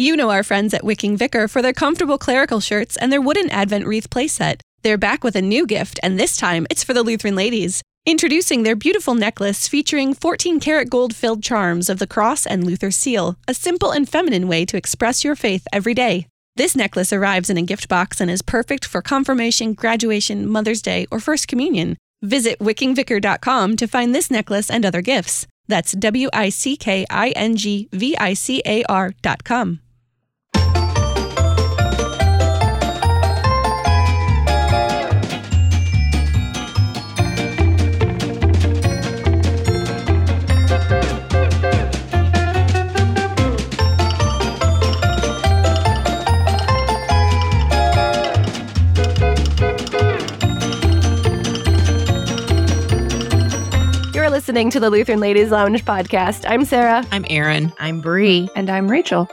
You know our friends at Wicking Vicar for their comfortable clerical shirts and their wooden Advent wreath playset. They're back with a new gift, and this time it's for the Lutheran ladies. Introducing their beautiful necklace featuring 14 karat gold filled charms of the cross and Luther seal, a simple and feminine way to express your faith every day. This necklace arrives in a gift box and is perfect for confirmation, graduation, Mother's Day, or First Communion. Visit wickingvicar.com to find this necklace and other gifts. That's W I C K I N G V I C A R.com. listening to the Lutheran Ladies Lounge podcast. I'm Sarah. I'm Erin. I'm Bri. And I'm Rachel.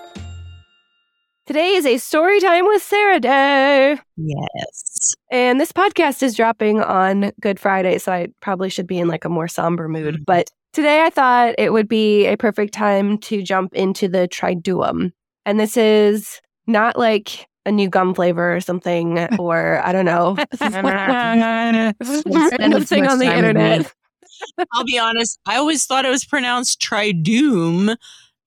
Today is a story time with Sarah day. Yes. And this podcast is dropping on Good Friday, so I probably should be in like a more somber mood. Mhm. But today I thought it would be a perfect time to jump into the Triduum. And this is not like a new gum flavor or something, or I don't know, this is random thing on the internet. I'll be honest. I always thought it was pronounced tridoom,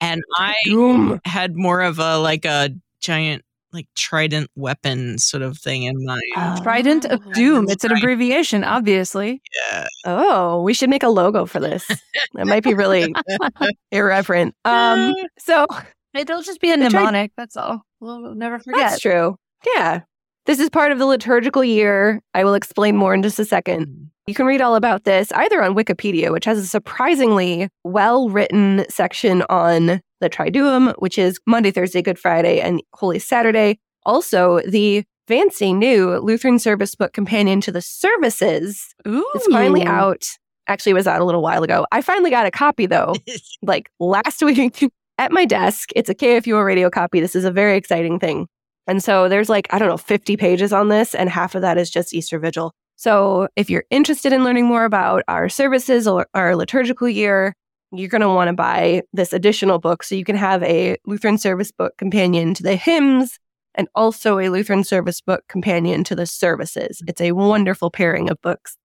and I Doom. had more of a like a giant like trident weapon sort of thing in mind. Oh. Trident of Doom. It's an abbreviation, obviously. yeah. Oh, we should make a logo for this. That might be really irreverent. Um, so It'll just be a The tri- mnemonic. that's all. We'll, we'll never forget. That's true. Yeah. This is part of the liturgical year. I will explain more in just a second. Mm-hmm. You can read all about this either on Wikipedia, which has a surprisingly well written section on the Triduum, which is Maundy, Thursday, Good Friday, and Holy Saturday. Also, the fancy new Lutheran Service Book Companion to the Services Ooh. is finally out. Actually, it was out a little while ago. I finally got a copy though, like last week at my desk. It's a KFUO radio copy. This is a very exciting thing. And so there's like, I don't know, 50 pages on this, and half of that is just Easter Vigil. So if you're interested in learning more about our services or our liturgical year, you're going to want to buy this additional book so you can have a Lutheran service book companion to the hymns and also a Lutheran service book companion to the services. It's a wonderful pairing of books.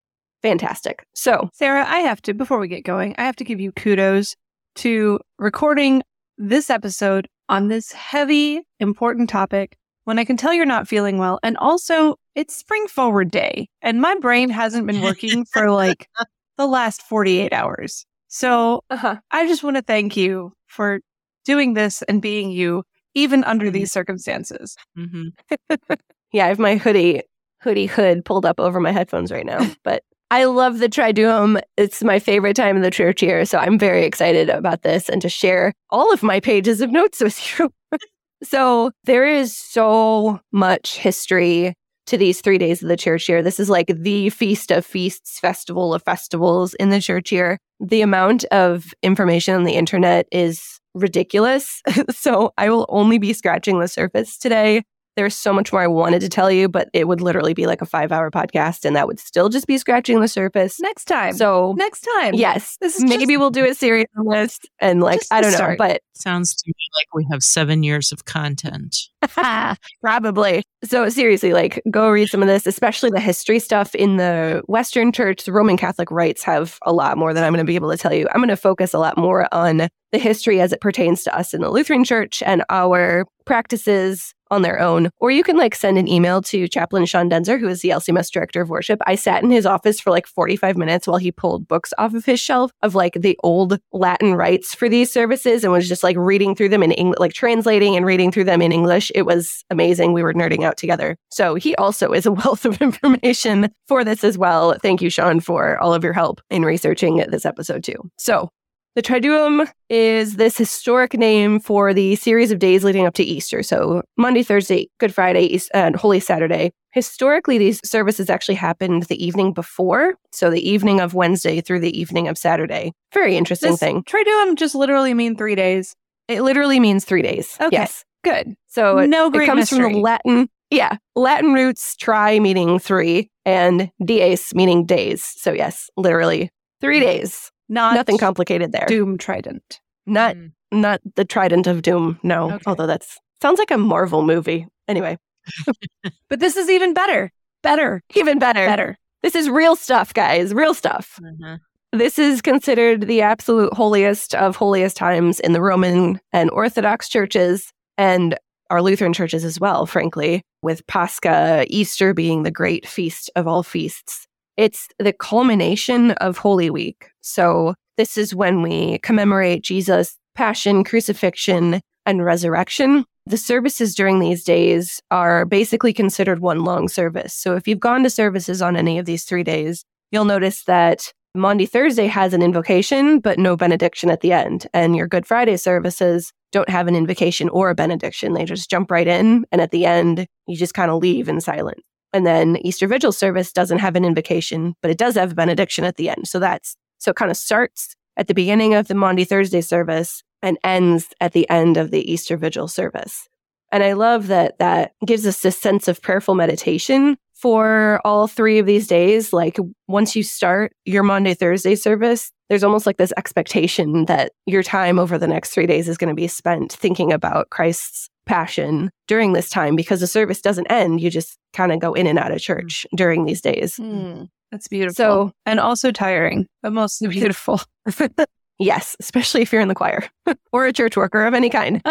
Fantastic. So, Sarah, I have to, before we get going, I have to give you kudos to recording this episode on this heavy, important topic when I can tell you're not feeling well. And also, it's Spring Forward Day, and my brain hasn't been working for like the last 48 hours. So uh-huh. I just want to thank you for doing this and being you, even under these circumstances. Mhm. yeah, I have my hoodie hoodie hood pulled up over my headphones right now. But I love the Triduum. It's my favorite time of the church year. So I'm very excited about this and to share all of my pages of notes with you. so there is so much history to these three days of the church year. This is like the feast of feasts, festival of festivals in the church year. The amount of information on the internet is ridiculous. so I will only be scratching the surface today. There's so much more I wanted to tell you, but it would literally be like a five hour podcast and that would still just be scratching the surface. Next time. So, next time. yes, This is maybe just- we'll do a series on this and like, I don't know, but Sounds to me like we have seven years of content. Probably. So seriously, like go read some of this, especially the history stuff in the Western Church. The Roman Catholic rites have a lot more than I'm going to be able to tell you. I'm going to focus a lot more on the history as it pertains to us in the Lutheran Church and our practices on their own. Or you can like send an email to Chaplain Sean Daenzer, who is the LCMS Director of Worship. I sat in his office for like 45 minutes while he pulled books off of his shelf of like the old Latin rites for these services and was just like reading through them in English, like translating and reading through them in English. It was amazing. We were nerding out together. So he also is a wealth of information for this as well. Thank you, Sean, for all of your help in researching this episode too. So the Triduum is this historic name for the series of days leading up to Easter. So Maundy, Thursday, Good Friday, and Holy Saturday. Historically, these services actually happened the evening before. So the evening of Wednesday through the evening of Saturday. Very interesting This thing. Triduum just literally mean three days. It literally means three days. Okay. Yes. Good. So it, No it great comes from the Latin, yeah, Latin roots tri meaning three and dies meaning days. So yes, literally three days. Not Nothing complicated there. Doom Trident. Not Mm. not the Trident of Doom. No, Okay. although that's sounds like a Marvel movie. Anyway, But this is even better. Better. even better. Better. This is real stuff, guys. Real stuff. Mhm. This is considered the absolute holiest of holiest times in the Roman and Orthodox churches and our Lutheran churches as well, frankly, with Pascha, Easter being the great feast of all feasts. It's the culmination of Holy Week. So, this is when we commemorate Jesus' passion, crucifixion, and resurrection. The services during these days are basically considered one long service. So, if you've gone to services on any of these three days, you'll notice that Maundy Thursday has an invocation, but no benediction at the end. And your Good Friday services don't have an invocation or a benediction. They just jump right in. And at the end, you just kind of leave in silence. And then Easter Vigil service doesn't have an invocation, but it does have a benediction at the end. So that's so it kind of starts at the beginning of the Maundy Thursday service and ends at the end of the Easter Vigil service. And I love that that gives us this sense of prayerful meditation for all three of these days. Like once you start your Maundy, Thursday service, there's almost like this expectation that your time over the next three days is going to be spent thinking about Christ's passion during this time because the service doesn't end. You just kind of go in and out of mm-hmm. church during these days. Hmm. That's beautiful. So, and also tiring, but mostly beautiful. yes, especially if you're in the choir or a church worker of any kind.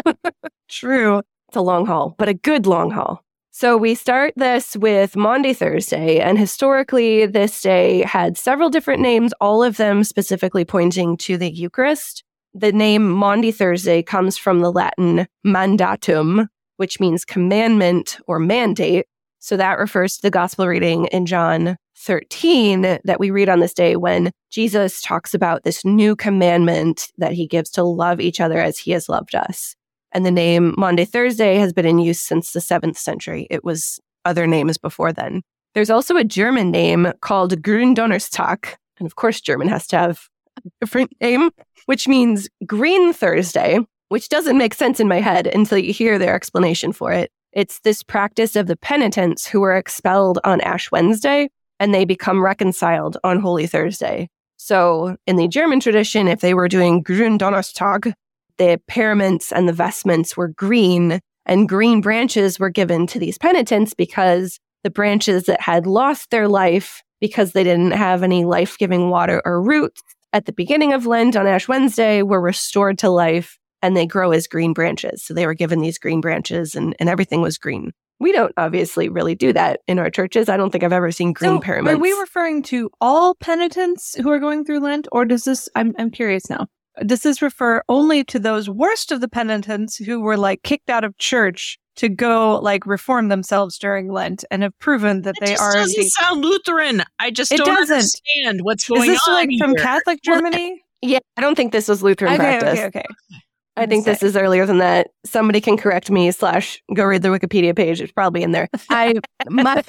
True. It's a long haul, but a good long haul. So we start this with Maundy Thursday, and historically, this day had several different names, all of them specifically pointing to the Eucharist. The name Maundy Thursday comes from the Latin mandatum, which means commandment or mandate. So that refers to the gospel reading in John 13 that we read on this day when Jesus talks about this new commandment that he gives to love each other as he has loved us. And the name Maundy Thursday has been in use since the seventh century. It was other names before then. There's also a German name called Gründonnerstag. And of course, German has to have a different name, which means Green Thursday, which doesn't make sense in my head until you hear their explanation for it. It's this practice of the penitents who were expelled on Ash Wednesday and they become reconciled on Holy Thursday. So in the German tradition, if they were doing Gründonnerstag, the paraments and the vestments were green, and green branches were given to these penitents because the branches that had lost their life because they didn't have any life giving water or roots at the beginning of Lent on Ash Wednesday were restored to life and they grow as green branches. So they were given these green branches and, and everything was green. We don't obviously really do that in our churches. I don't think I've ever seen green so paraments. Are we referring to all penitents who are going through Lent, or does this? I'm I'm curious now. Does this refer only to those worst of the penitents who were like kicked out of church to go like reform themselves during Lent and have proven that It they just are? doesn't indeed- sound Lutheran. I just It don't doesn't. understand what's Is going this on like from. Catholic Germany? yeah, I don't think this was Lutheran Okay, practice. okay, okay. I think this is earlier than that. Somebody can correct me. Slash, go read the Wikipedia page. It's probably in there. I my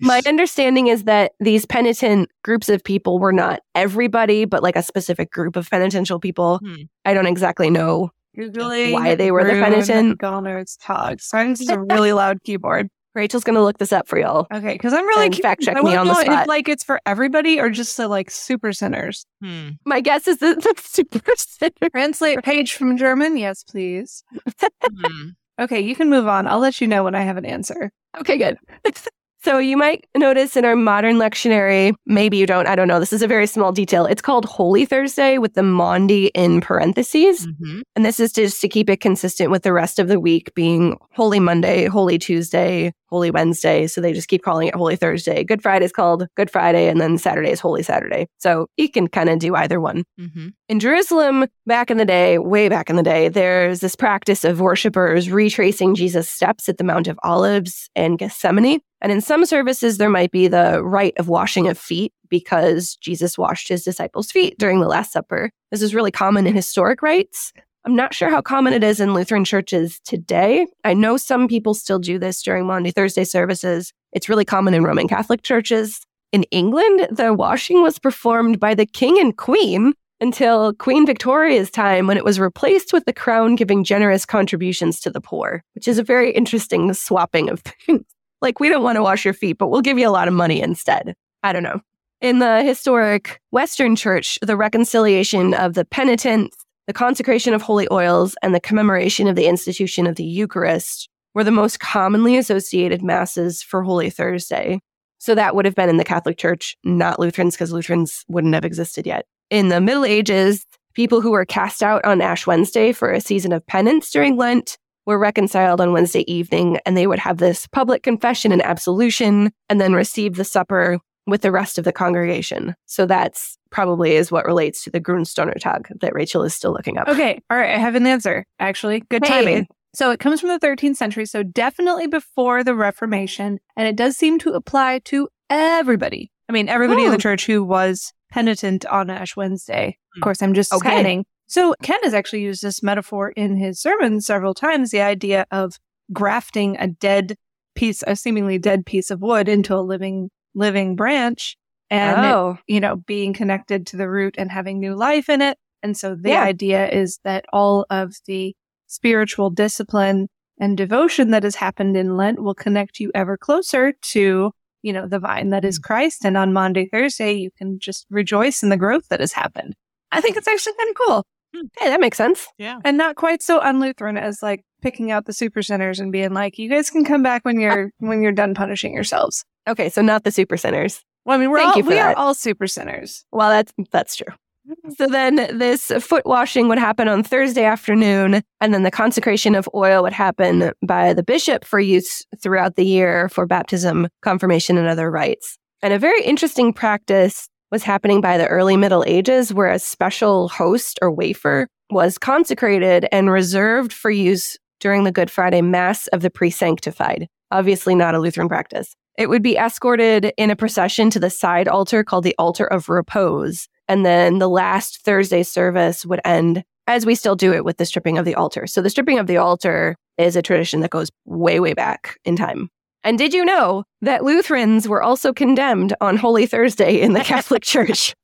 my understanding is that these penitent groups of people were not everybody, but like a specific group of penitential people. Hmm. I don't exactly know. Googling Why they were the penitent. Gonner's Tog. Sorry, this is a really loud keyboard. Rachel's gonna look this up for y'all. Okay, because I'm really fact check me on the spot. If, like it's for everybody or just the like super sinners. Hmm. My guess is that the super sinners. Translate page from German, yes, please. Hmm. Okay, you can move on. I'll let you know when I have an answer. Okay, good. so you might notice in our modern lectionary, maybe you don't, I don't know. This is a very small detail. It's called Holy Thursday with the Maundy in parentheses. Mhm. And this is just to keep it consistent with the rest of the week being Holy Monday, Holy Tuesday, Holy Wednesday. So they just keep calling it Holy Thursday. Good Friday is called Good Friday, and then Saturday is Holy Saturday. So you can kind of do either one. Mhm. In Jerusalem, back in the day, way back in the day, there's this practice of worshipers retracing Jesus' steps at the Mount of Olives and Gethsemane. And in some services, there might be the rite of washing of feet because Jesus washed his disciples' feet during the Last Supper. This is really common in historic rites. I'm not sure how common it is in Lutheran churches today. I know some people still do this during Maundy Thursday services. It's really common in Roman Catholic churches. In England, the washing was performed by the king and queen until Queen Victoria's time when it was replaced with the crown giving generous contributions to the poor, which is a very interesting swapping of things. like, we don't want to wash your feet, but we'll give you a lot of money instead. I don't know. In the historic Western church, the reconciliation of the penitents, the consecration of holy oils, and the commemoration of the institution of the Eucharist were the most commonly associated masses for Holy Thursday. So that would have been in the Catholic Church, not Lutherans, because Lutherans wouldn't have existed yet. In the Middle Ages, people who were cast out on Ash Wednesday for a season of penance during Lent were reconciled on Wednesday evening, and they would have this public confession and absolution, and then receive the supper with the rest of the congregation. So that's probably is what relates to the Gründonnerstag that Rachel is still looking up. Okay. All right. I have an answer, actually. Good Hey. timing. So it comes from the 13th century. So definitely before the Reformation. And it does seem to apply to everybody. I mean, everybody in the Oh. church who was penitent on Ash Wednesday. Of Hmm. course, I'm just Okay. scanning. So Ken has actually used this metaphor in his sermon several times the idea of grafting a dead piece, a seemingly dead piece of wood into a living, living branch. And it oh, you know, being connected to the root and having new life in it. And so the Yeah. idea is that all of the spiritual discipline and devotion that has happened in Lent will connect you ever closer to, you know, the vine that is mm. Christ. And on Maundy, Thursday, you can just rejoice in the growth that has happened. I think it's actually kind of cool hmm. hey, that makes sense. Yeah. and not quite so un-Lutheran as like picking out the super sinners and being like, you guys can come back when you're, when you're done punishing yourselves. Okay, so not the super sinners. Well, I mean, we're Thank all, you we that. are all super sinners. Well, that's that's true. Mm. So then this foot washing would happen on Thursday afternoon, and then the consecration of oil would happen by the bishop for use throughout the year for baptism, confirmation, and other rites. And a very interesting practice was happening by the early Middle Ages where a special host or wafer was consecrated and reserved for use during the Good Friday Mass of the pre-sanctified. Obviously not a Lutheran practice. It would be escorted in a procession to the side altar called the altar of repose. And then the last Thursday service would end as we still do it with the stripping of the altar. So the stripping of the altar is a tradition that goes way, way back in time. And did you know that Lutherans were also condemned on Holy Thursday in the Catholic Church?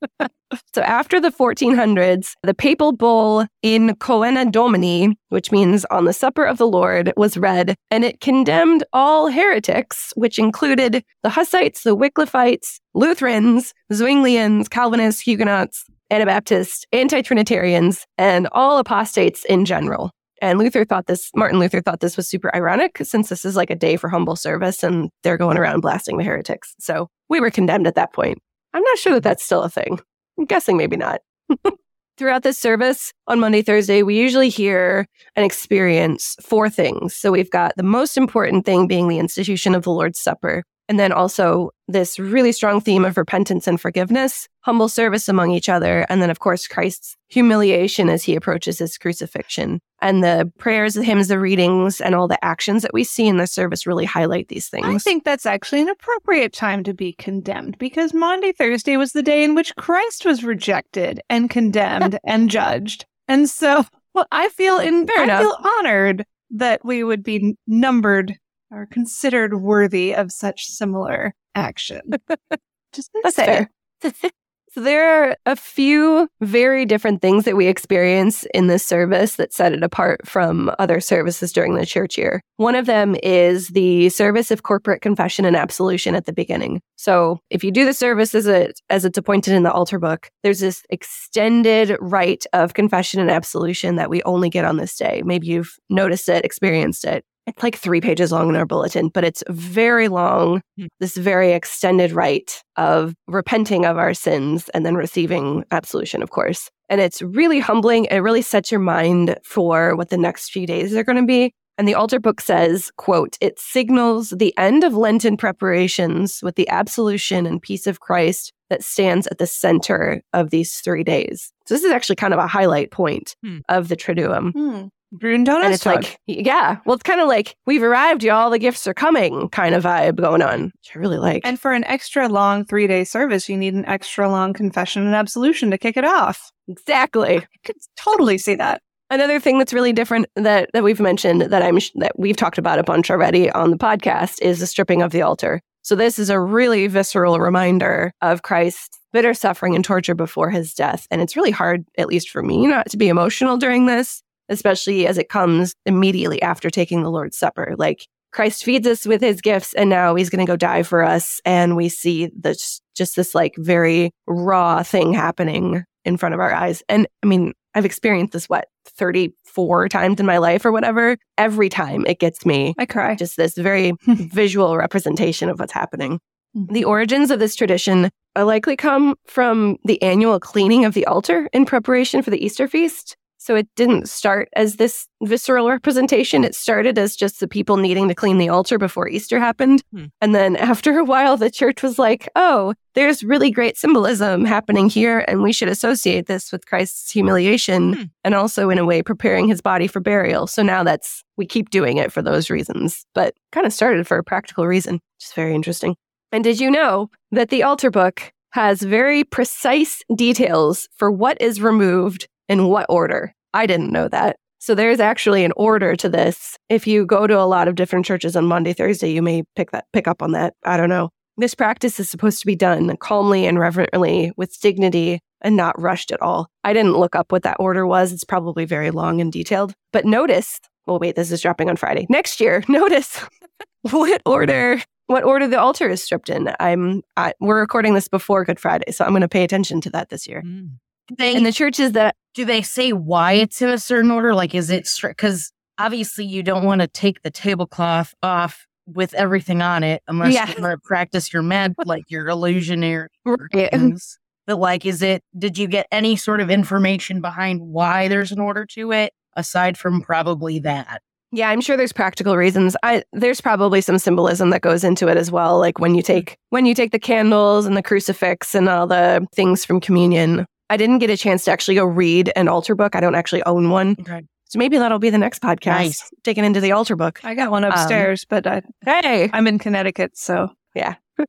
so after the 1400s, the papal bull in Coena Domini, which means on the supper of the Lord, was read, and it condemned all heretics, which included the Hussites, the Wycliffites, Lutherans, Zwinglians, Calvinists, Huguenots, Anabaptists, anti-Trinitarians, and all apostates in general. And Luther thought this, Martin Luther thought this was super ironic since this is like a day for humble service and they're going around blasting the heretics. So we were condemned at that point. I'm not sure that that's still a thing. I'm guessing maybe not. Throughout this service on Maundy, Thursday, we usually hear and experience four things. So we've got the most important thing being the institution of the Lord's Supper. And then also this really strong theme of repentance and forgiveness, humble service among each other, and then, of course, Christ's humiliation as he approaches his crucifixion. And the prayers, the hymns, the readings, and all the actions that we see in the service really highlight these things. I think that's actually an appropriate time to be condemned because Maundy Thursday was the day in which Christ was rejected and condemned and judged. And so well, I feel in Fair I enough. feel honored that we would be numbered or considered worthy of such similar action. Just That's say fair. So there are a few very different things that we experience in this service that set it apart from other services during the church year. One of them is the service of corporate confession and absolution at the beginning. So if you do the service as it as it's appointed in the altar book, there's this extended rite of confession and absolution that we only get on this day. Maybe you've noticed it, experienced it. It's like three pages long in our bulletin, but it's very long Hmm. this very extended rite of repenting of our sins and then receiving absolution, of course. And it's really humbling. It really sets your mind for what the next few days are going to be. And the altar book says, quote, it signals the end of Lenten preparations with the absolution and peace of Christ that stands at the center of these three days. So this is actually kind of a highlight point Hmm. of the Triduum. Hmm. Brune And it's like, yeah, well, it's kind of like we've arrived, y'all. The gifts are coming kind of vibe going on, which I really like. and for an extra long three day service, you need an extra long confession and absolution to kick it off. exactly. I could totally see that. Another thing that's really different that, that we've mentioned that I'm sh- that we've talked about a bunch already on the podcast is the stripping of the altar. So this is a really visceral reminder of Christ's bitter suffering and torture before his death, and it's really hard, at least for me, not to be emotional during this, especially as it comes immediately after taking the Lord's Supper. Like Christ feeds us with his gifts, and now he's going to go die for us, and we see this just this like very raw thing happening in front of our eyes. And I mean, I've experienced this, what, 34 times in my life or whatever. Every time it gets me I cry. just this very visual representation of what's happening. Mm. The origins of this tradition likely come from the annual cleaning of the altar in preparation for the Easter feast. So it didn't start as this visceral representation. It started as just the people needing to clean the altar before Easter happened. Hmm. And then after a while, the church was like, oh, there's really great symbolism happening here. And we should associate this with Christ's humiliation Hmm. and also, in a way, preparing his body for burial. So now that's, we keep doing it for those reasons, but kind of started for a practical reason, which is very interesting. And did you know that the altar book has very precise details for what is removed in what order? I didn't know that. So there's actually an order to this. If you go to a lot of different churches on Maundy, Thursday, you may pick that pick up on that. I don't know. This practice is supposed to be done calmly and reverently with dignity and not rushed at all. I didn't look up what that order was. It's probably very long and detailed. But notice, well wait, this is dropping on Friday. Next year, notice what order what order the altar is stripped in. I'm I, we're recording this before Good Friday, so I'm going to pay attention to that this year. Mm. They And the churches that do they say why it's in a certain order? Like, is it because obviously you don't want to take the tablecloth off with everything on it unless Yeah. you want to practice your med, like your illusionary Right. things. But like, is it? Did you get any sort of information behind why there's an order to it aside from probably that? Yeah, I'm sure there's practical reasons. I there's probably some symbolism that goes into it as well. Like when you hmm. take when you take the candles and the crucifix and all the things from communion. I didn't get a chance to actually go read an altar book. I don't actually own one. Okay. So maybe that'll be the next podcast. Nice. Taking into the altar book. I got one um, upstairs, but I, Hey. I'm in Connecticut, so yeah.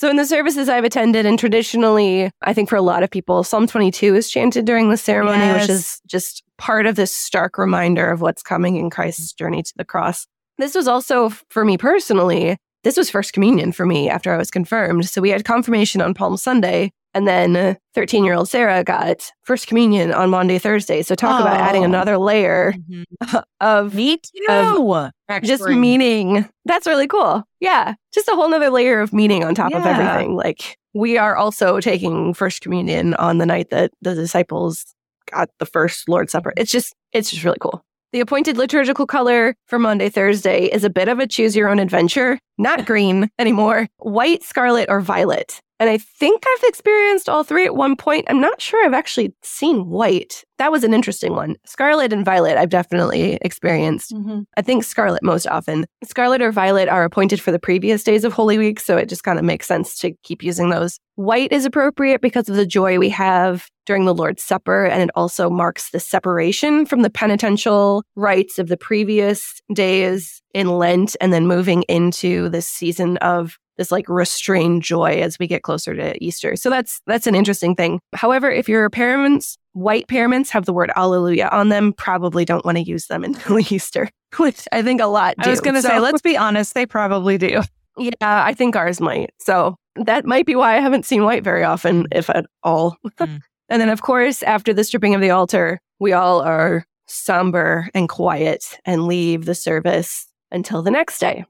So in the services I've attended, and traditionally, I think for a lot of people, Psalm 22 is chanted during the ceremony, which is just part of this stark reminder of what's coming in Christ's mm-hmm. journey to the cross. This was also, for me personally, this was first communion for me after I was confirmed. So we had confirmation on Palm Sunday, and then 13 year old Sarah got first communion on Maundy, Thursday. So talk about adding Oh. another layer Mhm. of Me too. Of just meaning. That's really cool. Yeah. Just a whole nother layer of meaning on top of everything. Like we are also taking first communion on the night that the disciples got the first Lord's Supper. It's just, it's just really cool. The appointed liturgical color for Maundy, Thursday is a bit of a choose your own adventure, not green anymore, white, scarlet, or violet. And I think I've experienced all three at one point. I'm not sure I've actually seen white. That was an interesting one. Scarlet and violet, I've definitely experienced. Mm-hmm. I think Scarlet most often. Scarlet or Violet are appointed for the previous days of Holy Week, so it just kind of makes sense to keep using those. White is appropriate because of the joy we have during the Lord's Supper, and it also marks the separation from the penitential rites of the previous days in Lent and then moving into this season of this like restrained joy as we get closer to Easter. So that's that's an interesting thing. However, if your paraments, white paraments have the word alleluia on them, probably don't want to use them until Easter, which I think a lot do. I was going to say, let's be honest, they probably do. yeah, I think ours might. So that might be why I haven't seen white very often, if at all. Mm. and then, of course, after the stripping of the altar, we all are somber and quiet and leave the service until the next day.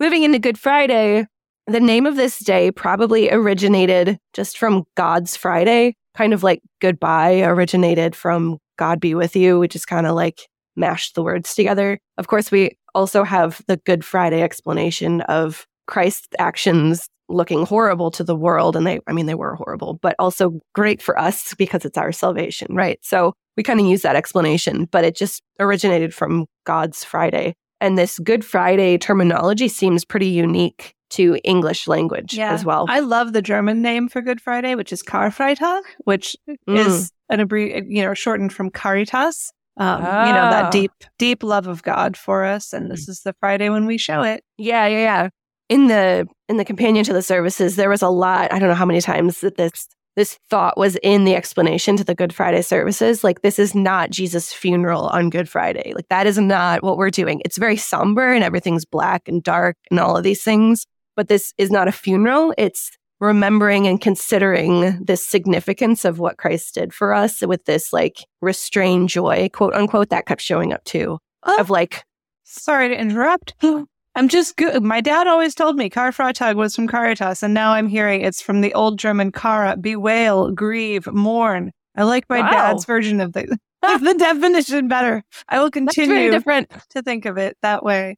Moving into Good Friday, the name of this day probably originated just from God's Friday, kind of like goodbye originated from God be with you, which is kind of like mashed the words together. Of course, we also have the Good Friday explanation of Christ's actions looking horrible to the world. And they, I mean, they were horrible, but also great for us because it's our salvation, right? So we kind of use that explanation, but it just originated from God's Friday. And this Good Friday terminology seems pretty unique to English language Yeah. as well. I love the German name for Good Friday, which is Karfreitag, which Mm. is an abbrev, you know, shortened from Caritas. Um, You know, that Ah. deep, deep love of God for us. And this is the Friday when we show it. Yeah, yeah, yeah. In the in the companion to the services, there was a lot. I don't know how many times that this this thought was in the explanation to the Good Friday services. Like this is not Jesus' funeral on Good Friday. Like that is not what we're doing. It's very somber and everything's black and dark and all of these things. But this is not a funeral. It's remembering and considering the significance of what Christ did for us with this like restrained joy, quote unquote, that kept showing up too. Oh. Of like, Sorry to interrupt. I'm just good. My dad always told me Karfreitag was from Caritas, and now I'm hearing it's from the old German Kara, bewail, grieve, mourn. I like my Wow. dad's version of the. Like the definition better. I will That's very continue different. to think of it that way.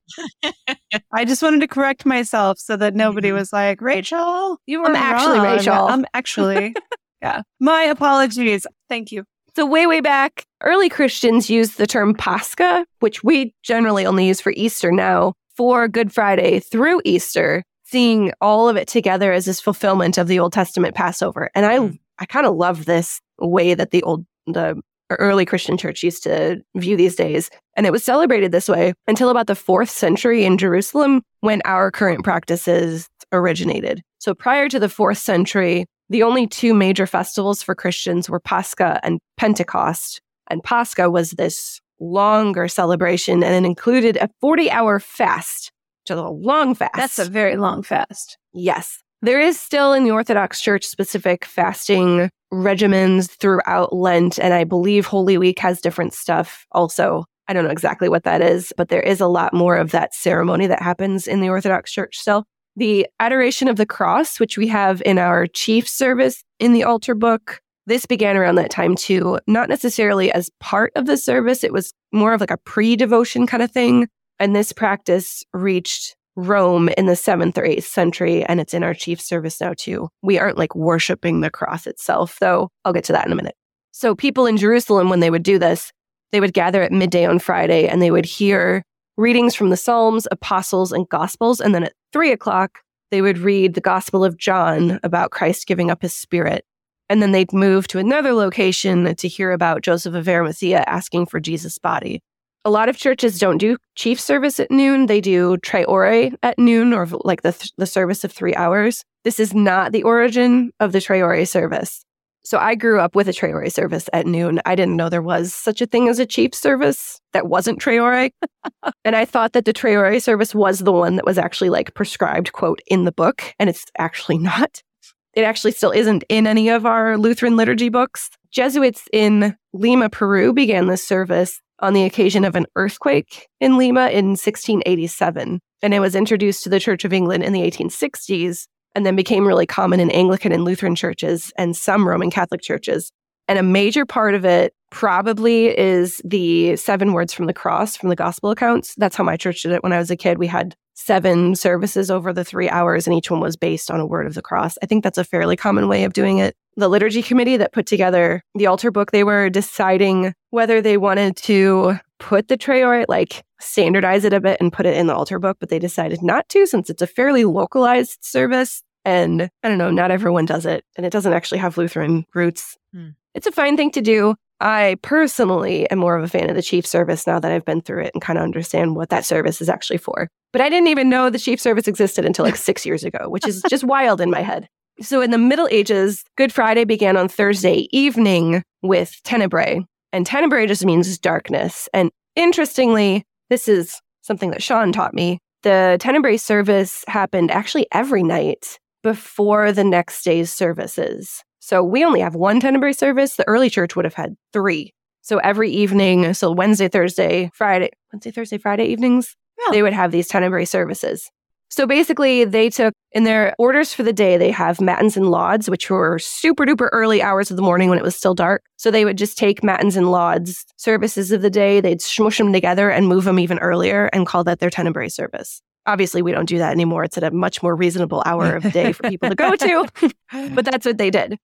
I just wanted to correct myself so that nobody was like, Rachel, you were I'm actually wrong." Rachel. I'm actually, yeah. My apologies. Thank you. So, way, way back, early Christians used the term Pascha, which we generally only use for Easter now, for Good Friday through Easter, seeing all of it together as this fulfillment of the Old Testament Passover. And I, Mm. I kind of love this way that the old, the early Christian church used to view these days. And it was celebrated this way until about the fourth century in Jerusalem when our current practices originated. So, prior to the fourth century, the only two major festivals for Christians were Pascha and Pentecost. And Pascha was this longer celebration and it included a 40 hour fast, which is a long fast. That's a very long fast. Yes. There is still in the Orthodox Church specific fasting regimens throughout Lent. And I believe Holy Week has different stuff also. I don't know exactly what that is, but there is a lot more of that ceremony that happens in the Orthodox Church still. The Adoration of the Cross, which we have in our chief service in the altar book, this began around that time too, not necessarily as part of the service. It was more of like a pre devotion kind of thing. And this practice reached Rome in the seventh or eighth century, and it's in our chief service now too. We aren't like worshiping the cross itself, though. I'll get to that in a minute. So, people in Jerusalem, when they would do this, they would gather at midday on Friday and they would hear readings from the Psalms, Apostles, and Gospels. And then at three o'clock, they would read the Gospel of John about Christ giving up his spirit. And then they'd move to another location to hear about Joseph of Arimathea asking for Jesus' body. A lot of churches don't do chief service at noon. They do Tre Ore at noon or like the, th- the service of three hours. This is not the origin of the Tre Ore service. So I grew up with a Tre Ore service at noon. I didn't know there was such a thing as a chief service that wasn't Tre Ore. and I thought that the Tre Ore service was the one that was actually like prescribed, quote, in the book. And it's actually not. It actually still isn't in any of our Lutheran liturgy books. Jesuits in Lima, Peru began this service on the occasion of an earthquake in Lima in 1687. And it was introduced to the Church of England in the 1860s and then became really common in Anglican and Lutheran churches and some Roman Catholic churches. And a major part of it probably is the seven words from the cross from the gospel accounts. That's how my church did it when I was a kid. We had seven services over the three hours, and each one was based on a word of the cross. I think that's a fairly common way of doing it. The liturgy committee that put together the altar book, they were deciding whether they wanted to put the Tre Ore, like standardize it a bit and put it in the altar book, but they decided not to since it's a fairly localized service. And I don't know, not everyone does it. And it doesn't actually have Lutheran roots. Hmm. It's a fine thing to do. I personally am more of a fan of the chief service now that I've been through it and kind of understand what that service is actually for. But I didn't even know the chief service existed until like six years ago, which is just wild in my head. So in the Middle Ages, Good Friday began on Thursday evening with Tenebrae. And Tenebrae just means darkness. And interestingly, this is something that Sean taught me. The Tenebrae service happened actually every night before the next day's services. So we only have one Tenebrae service. The early church would have had three. So every evening, so Wednesday, Thursday, Friday, Wednesday, Thursday, Friday evenings, Yeah. they would have these Tenebrae services. So basically, they took in their orders for the day, they have matins and lauds, which were super duper early hours of the morning when it was still dark. So they would just take matins and lauds services of the day, they'd smush them together and move them even earlier and call that their Tenebrae service. Obviously, we don't do that anymore. It's at a much more reasonable hour of the day for people to go to, but that's what they did.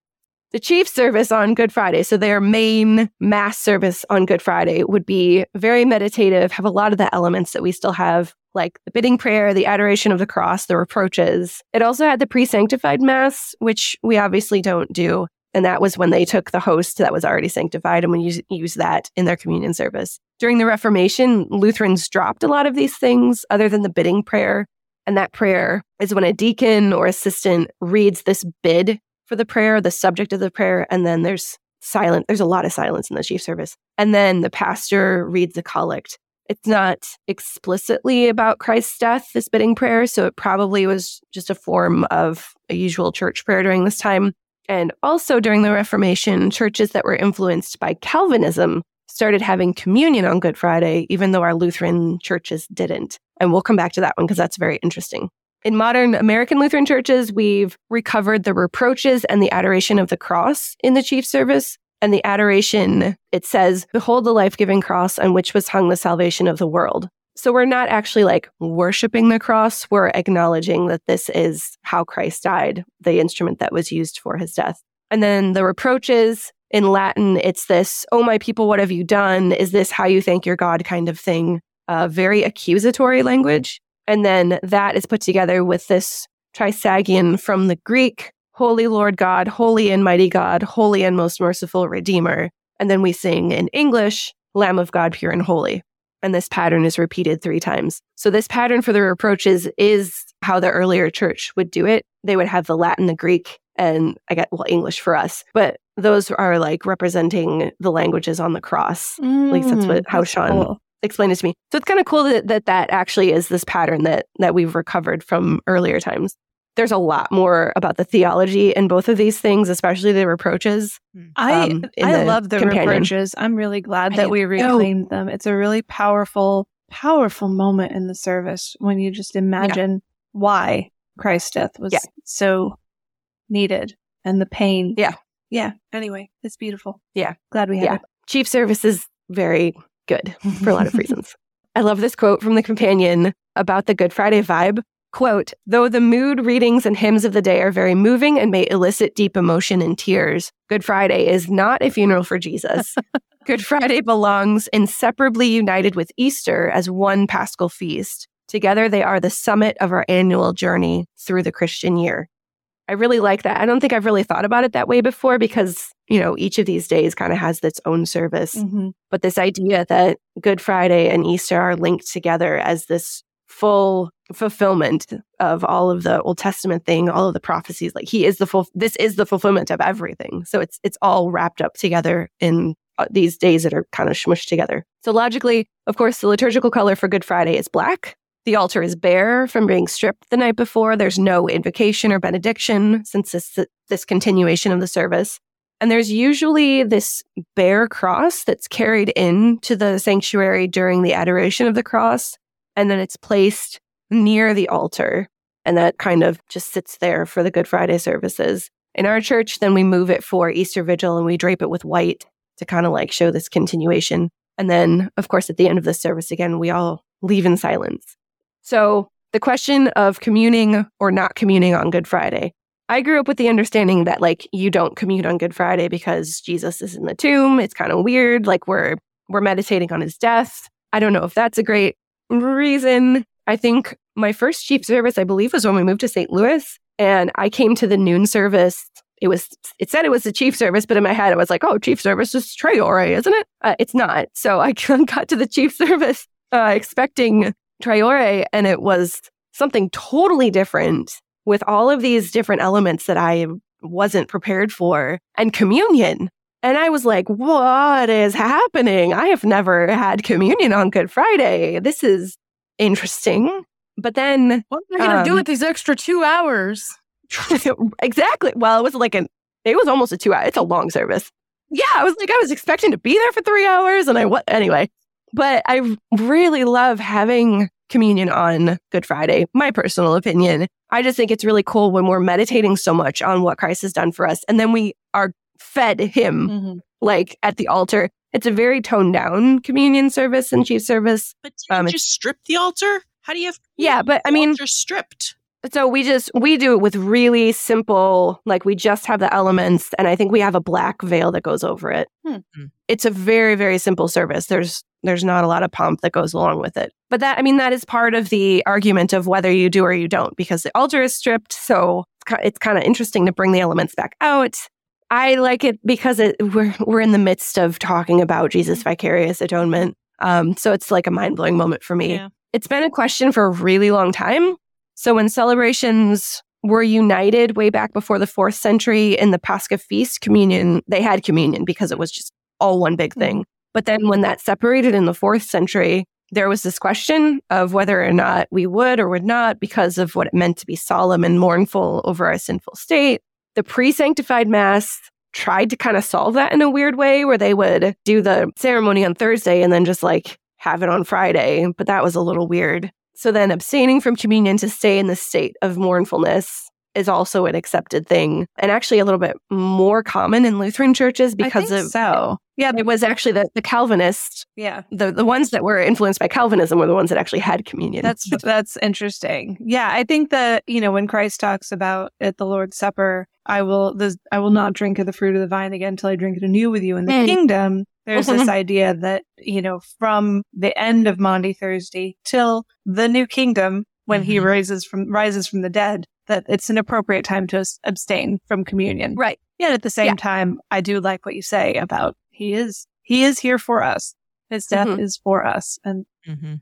The chief service on Good Friday, so their main mass service on Good Friday, would be very meditative, have a lot of the elements that we still have, like the bidding prayer, the adoration of the cross, the reproaches. It also had the pre sanctified mass, which we obviously don't do. And that was when they took the host that was already sanctified and we use, use that in their communion service. During the Reformation, Lutherans dropped a lot of these things other than the bidding prayer. And that prayer is when a deacon or assistant reads this bid for the prayer, the subject of the prayer, and then there's silent. There's a lot of silence in the chief service. And then the pastor reads the collect. It's not explicitly about Christ's death, this bidding prayer. So it probably was just a form of a usual church prayer during this time. And also during the Reformation, churches that were influenced by Calvinism started having communion on Good Friday, even though our Lutheran churches didn't. And we'll come back to that one because that's very interesting. In modern American Lutheran churches, we've recovered the reproaches and the adoration of the cross in the chief service. And the adoration, it says, Behold the life giving cross on which was hung the salvation of the world. So we're not actually like worshiping the cross. We're acknowledging that this is how Christ died, the instrument that was used for his death. And then the reproaches in Latin, it's this, oh, my people, what have you done? Is this how you thank your God kind of thing? Uh, very accusatory language. And then that is put together with this trisagion from the Greek, Holy Lord God, Holy and Mighty God, Holy and Most Merciful Redeemer. And then we sing in English, Lamb of God, pure and holy. And this pattern is repeated three times. So, this pattern for the reproaches is how the earlier church would do it. They would have the Latin, the Greek, and I get, well, English for us, but those are like representing the languages on the cross. Mm, At least that's what how Sean cool. Explained it to me. So, it's kind of cool that, that that actually is this pattern that that we've recovered from earlier times. There's a lot more about the theology in both of these things, especially the reproaches. I um, I the love the companion. reproaches. I'm really glad I that we too. reclaimed them. It's a really powerful, powerful moment in the service when you just imagine why Christ's death was Yeah. so needed and the pain. Yeah. Yeah. Anyway, it's beautiful. Yeah. Glad we had Yeah. it. Chief service is very good for a lot of reasons. I love this quote from the companion about the Good Friday vibe. Quote, though the mood readings and hymns of the day are very moving and may elicit deep emotion and tears, Good Friday is not a funeral for Jesus. Good Friday belongs inseparably united with Easter as one paschal feast. Together, they are the summit of our annual journey through the Christian year. I really like that. I don't think I've really thought about it that way before because, you know, each of these days kind of has its own service. Mhm. But this idea that Good Friday and Easter are linked together as this full fulfillment of all of the Old Testament thing, all of the prophecies, like he is the full, this is the fulfillment of everything. So it's, it's all wrapped up together in uh, these days that are kind of smushed together. So logically, of course, the liturgical color for Good Friday is black. The altar is bare from being stripped the night before. There's no invocation or benediction since this, this continuation of the service. And there's usually this bare cross that's carried into the sanctuary during the adoration of the cross. And then it's placed near the altar. And that kind of just sits there for the Good Friday services. In our church, then we move it for Easter Vigil and we drape it with white to kind of like show this continuation. And then, of course, at the end of the service, again, we all leave in silence. So the question of communing or not communing on Good Friday. I grew up with the understanding that like you don't commute on Good Friday because Jesus is in the tomb. It's kind of weird. Like we're we're meditating on his death. I don't know if that's a great reason. I think my first chief service, I believe, was when we moved to St. Louis, and I came to the noon service. It was it said it was the chief service, but in my head I was like, oh, chief service is Tre Ore, isn't it? Uh, it's not. So I got to the chief service uh, expecting Tre Ore, and it was something totally different with all of these different elements that I wasn't prepared for and communion. And I was like, what is happening? I have never had communion on Good Friday. This is interesting. But then, What am I going to do Um, with these extra two hours? exactly. Well, it was like an, it was almost a two hour, it's a long service. Yeah, I was like, I was expecting to be there for three hours and I, what, anyway. But I really love having communion on Good Friday, my personal opinion. I just think it's really cool when we're meditating so much on what Christ has done for us. And then we are fed him Mhm. like at the altar. It's a very toned down communion service and chief service. But do you Um, just strip the altar? How do you have? Yeah, but I mean, altar stripped. so we just we do it with really simple, like we just have the elements, and I think we have a black veil that goes over it. Hmm. It's a very very simple service. There's there's not a lot of pomp that goes along with it. But that I mean that is part of the argument of whether you do or you don't because the altar is stripped, so it's kind of interesting to bring the elements back out. I like it because it, we're we're in the midst of talking about Jesus' vicarious atonement. Um, so it's like a mind blowing moment for me. Yeah. It's been a question for a really long time. So when celebrations were united way back before the fourth century in the Pascha feast, communion, they had communion because it was just all one big thing. But then when that separated in the fourth century, there was this question of whether or not we would or would not because of what it meant to be solemn and mournful over our sinful state. The pre sanctified mass tried to kind of solve that in a weird way where they would do the ceremony on Thursday and then just like have it on Friday, but that was a little weird. So then abstaining from communion to stay in the state of mournfulness is also an accepted thing and actually a little bit more common in Lutheran churches because of so. Yeah, it was actually the, the Calvinists, yeah. the, the ones that were influenced by Calvinism were the ones that actually had communion. That's that's interesting. Yeah, I think that you know when Christ talks about at the Lord's Supper, I will this I will not drink of the fruit of the vine again until I drink it anew with you in the Mm. kingdom. There's this idea that you know from the end of Maundy Thursday till the new kingdom, when he Mhm. rises from rises from the dead, that it's an appropriate time to abstain from communion. right. Yet at the same Yeah. time, I do like what you say about he is he is here for us. His death Mhm. is for us, and Mhm.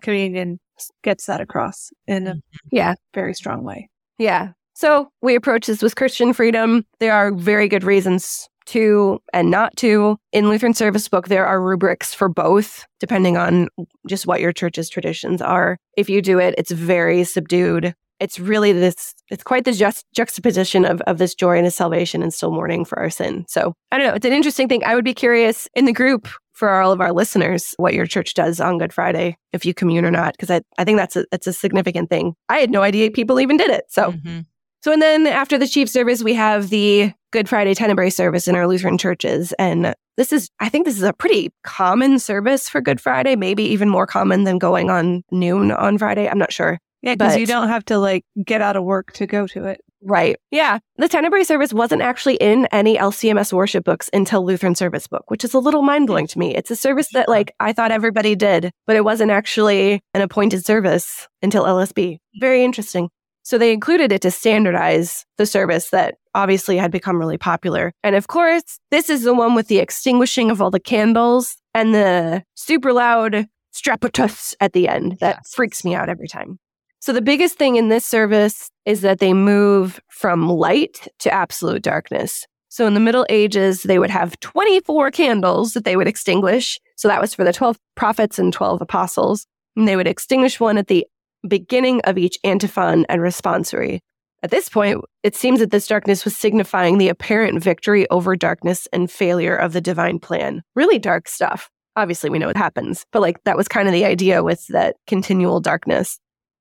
communion gets that across in a Yeah. very strong way. Yeah. So we approach this with Christian freedom. There are very good reasons to and not to. In Lutheran Service Book, there are rubrics for both, depending on just what your church's traditions are. If you do it, it's very subdued. It's really this, it's quite the just juxtaposition of, of this joy and his salvation and still mourning for our sin. So I don't know. It's an interesting thing. I would be curious in the group for all of our listeners what your church does on Good Friday, if you commune or not, because I, I think that's a, that's a significant thing. I had no idea people even did it. So Mhm. so, and then after the chief service, we have the Good Friday Tenebrae service in our Lutheran churches. And this is, I think this is a pretty common service for Good Friday, maybe even more common than going on noon on Friday. I'm not sure. Yeah, because you don't have to like get out of work to go to it. Right. Yeah. The Tenebrae service wasn't actually in any LCMS worship books until Lutheran Service Book, which is a little mind blowing to me. It's a service that, like, I thought everybody did, but it wasn't actually an appointed service until LSB. Very interesting. So they included it to standardize the service that obviously had become really popular. And of course, this is the one with the extinguishing of all the candles and the super loud strepitus at the end. That Yes. freaks me out every time. So the biggest thing in this service is that they move from light to absolute darkness. So in the Middle Ages, they would have 24 candles that they would extinguish. So that was for the 12 prophets and 12 apostles. And they would extinguish one at the beginning of each antiphon and responsory. At this point, it seems that this darkness was signifying the apparent victory over darkness and failure of the divine plan. Really dark stuff. Obviously, we know what happens, but like that was kind of the idea with that continual darkness.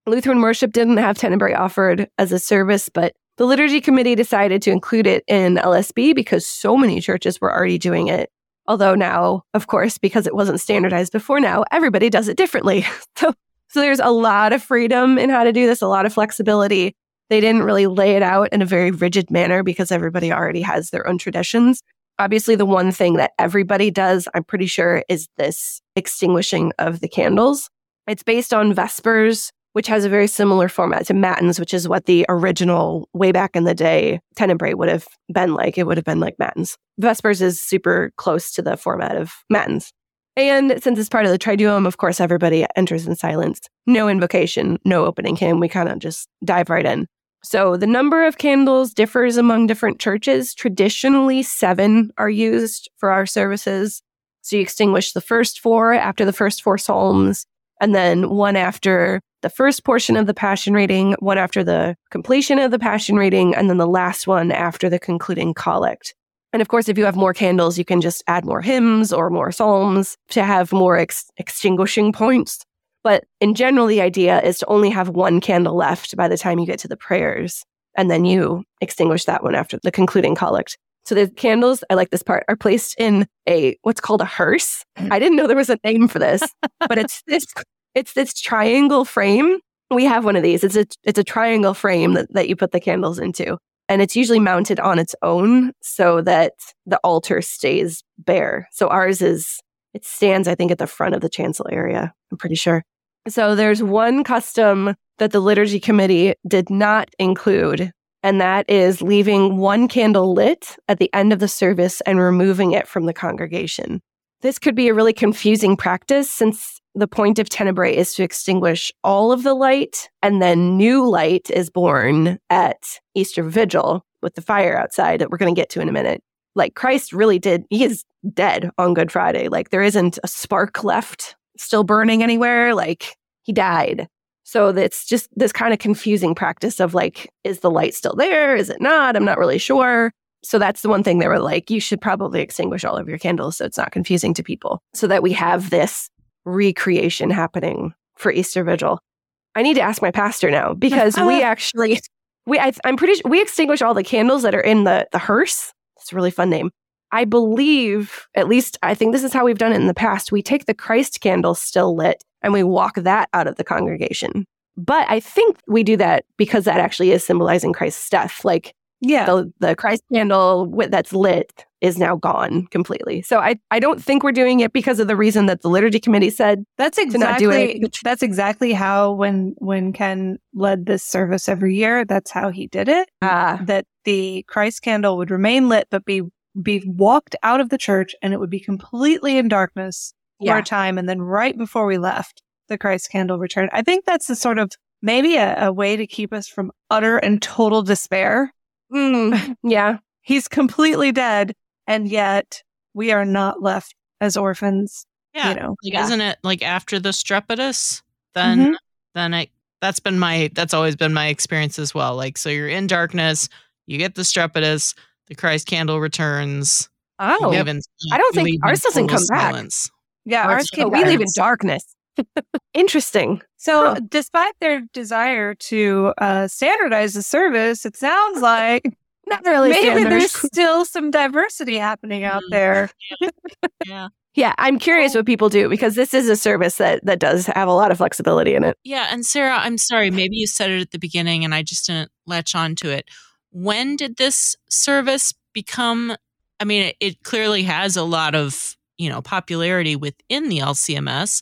Lutheran worship didn't have Tenebrae offered as a service, but the liturgy committee decided to include it in LSB because so many churches were already doing it. Although now, of course, because it wasn't standardized before now, everybody does it differently. So, so there's a lot of freedom in how to do this, a lot of flexibility. They didn't really lay it out in a very rigid manner because everybody already has their own traditions. Obviously, the one thing that everybody does, I'm pretty sure, is this extinguishing of the candles. It's based on Vespers, which has a very similar format to Matins, which is what the original, way back in the day, Tenebrae would have been like. It would have been like Matins. Vespers is super close to the format of Matins. And since it's part of the Triduum, of course, everybody enters in silence. No invocation, no opening hymn. We kind of just dive right in. So the number of candles differs among different churches. Traditionally, seven are used for our services. So you extinguish the first four after the first four psalms, and then one after the first portion of the Passion reading, one after the completion of the Passion reading, and then the last one after the concluding collect. And of course, if you have more candles, you can just add more hymns or more psalms to have more ex- extinguishing points. But in general, the idea is to only have one candle left by the time you get to the prayers. And then you extinguish that one after the concluding collect. So the candles, I like this part, are placed in a what's called a hearse. Mm. I didn't know there was a name for this, but it's this it's this triangle frame. We have one of these. It's a it's a triangle frame that, that you put the candles into and it's usually mounted on its own so that the altar stays bare. So ours is, it stands, I think, at the front of the chancel area. I'm pretty sure. So there's one custom that the liturgy committee did not include, and that is leaving one candle lit at the end of the service and removing it from the congregation. This could be a really confusing practice since the point of tenebrae is to extinguish all of the light, and then new light is born at Easter Vigil with the fire outside that we're going to get to in a minute. Like Christ really did, he is dead on Good Friday. Like there isn't a spark left still burning anywhere. Like he died. So it's just this kind of confusing practice of like, is the light still there? Is it not? I'm not really sure. So that's the one thing they were like, you should probably extinguish all of your candles so it's not confusing to people so that we have this recreation happening for Easter Vigil. I need to ask my pastor now because we uh. actually we I, I'm pretty sure we extinguish all the candles that are in the the hearse. It's a really fun name. I believe, at least I think this is how we've done it in the past. We take the Christ candle still lit and we walk that out of the congregation. But I think we do that because that actually is symbolizing Christ's death. Like Yeah. the, the Christ candle that's lit is now gone completely. So I, I don't think we're doing it because of the reason that the liturgy committee said. That's to not do exactly that's exactly how when when Ken led this service every year, that's how he did it. Ah, That the Christ candle would remain lit but be be walked out of the church and it would be completely in darkness for yeah. a time and then right before we left, the Christ candle returned. I think that's the sort of maybe a, a way to keep us from utter and total despair. Mm, yeah. He's completely dead and yet we are not left as orphans, Yeah. you know. Like, Yeah. isn't it like after the strepitus? Then, Mhm. then it. That's been my. That's always been my experience as well. Like, so you're in darkness, you get the strepitus, the Christ candle returns. you Oh, leave in- I don't you think- leave ours doesn't total come back. silence. Yeah, Or ours it's- came we back. live in darkness. Interesting. So, Huh. despite their desire to uh, standardize the service, it sounds like Not really maybe standard. there's still some diversity happening out Mm. there. Yeah. Yeah, I'm curious what people do because this is a service that that does have a lot of flexibility in it. Yeah, and Sarah, I'm sorry, maybe you said it at the beginning and I just didn't latch on to it. When did this service become I mean, it, it clearly has a lot of, you know, popularity within the LCMS,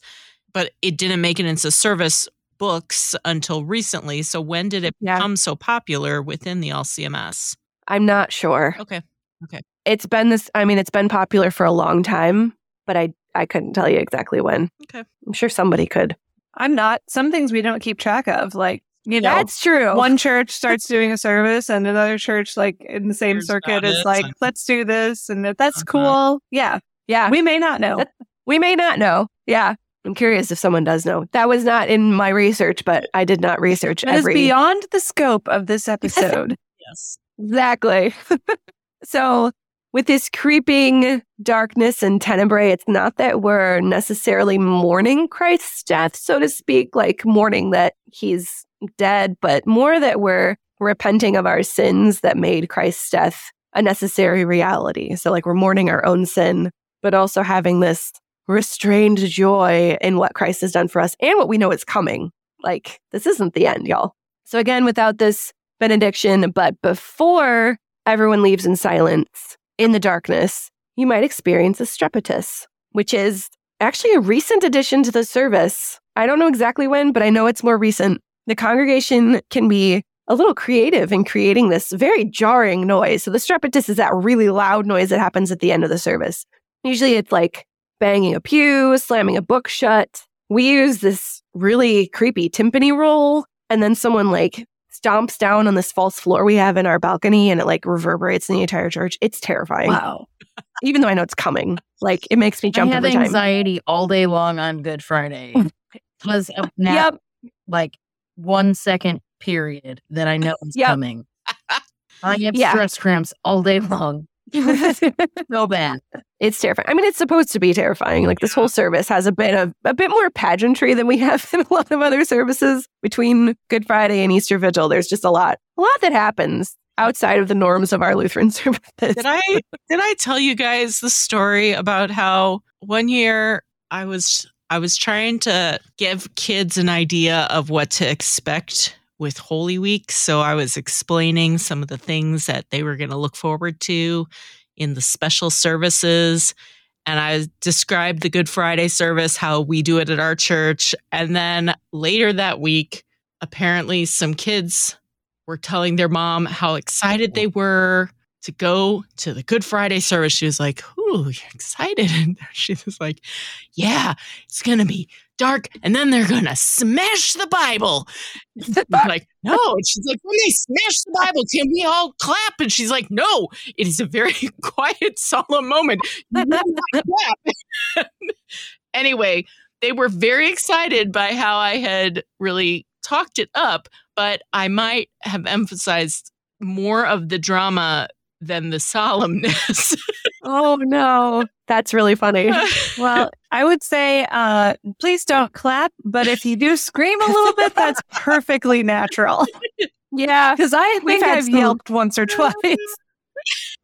but it didn't make it into service books until recently. So when did it Yeah. become so popular within the LCMS? I'm not sure. Okay. Okay. It's been this I mean it's been popular for a long time, but I I couldn't tell you exactly when. Okay. I'm sure somebody could. I'm not. Some things we don't keep track of, like you know, That's true. one church starts doing a service, and another church, like in the same Hears circuit, is it, like, "Let's do this," and if that's Uh-huh. cool. Yeah, yeah. we may not know. That- We may not know. Yeah. I'm curious if someone does know. That was not in my research, but I did not research That is every beyond the scope of this episode. Yes. Exactly. so, with this creeping darkness and tenebrae, it's not that we're necessarily mourning Christ's death, so to speak, like mourning that he's dead, but more that we're repenting of our sins that made Christ's death a necessary reality. So, like, we're mourning our own sin, but also having this restrained joy in what Christ has done for us and what we know is coming. Like, this isn't the end, y'all. So, again, without this benediction, but before everyone leaves in silence in the darkness, you might experience a strepitus, which is actually a recent addition to the service. I don't know exactly when, but I know it's more recent. The congregation can be a little creative in creating this very jarring noise. So the strepitus is that really loud noise that happens at the end of the service. Usually it's like banging a pew, slamming a book shut. We use this really creepy timpani roll, and then someone like stomps down on this false floor we have in our balcony and it like reverberates in the entire church. It's terrifying. wow. Even though I know it's coming. Like it makes me jump I jump have every time. anxiety all day long on Good Friday because of that Yep. like one second period that I know is Yep. coming. I have Yeah. stress cramps all day long. So bad. It's terrifying. I mean, it's supposed to be terrifying. Like this whole service has a bit of a bit more pageantry than we have in a lot of other services between Good Friday and Easter Vigil. There's just a lot, a lot that happens outside of the norms of our Lutheran services. Did I did I tell you guys the story about how one year I was I was trying to give kids an idea of what to expect with Holy Week. So I was explaining some of the things that they were going to look forward to in the special services. And I described the Good Friday service, how we do it at our church. And then later that week, apparently some kids were telling their mom how excited oh. they were to go to the Good Friday service. She was like, Ooh, you're excited. And she was like, Yeah, it's going to be dark. And then they're going to smash the Bible. Like, No. And she's like, When they smash the Bible, can we all clap? And she's like, No, it is a very quiet, solemn moment. You will not clap. anyway, they were very excited by how I had really talked it up, but I might have emphasized more of the drama than the solemnness. oh no, that's really funny. Well, I would say, uh, please don't clap, but if you do scream a little bit, that's perfectly natural. Yeah. Because I We've think had I've some- yelped once or twice.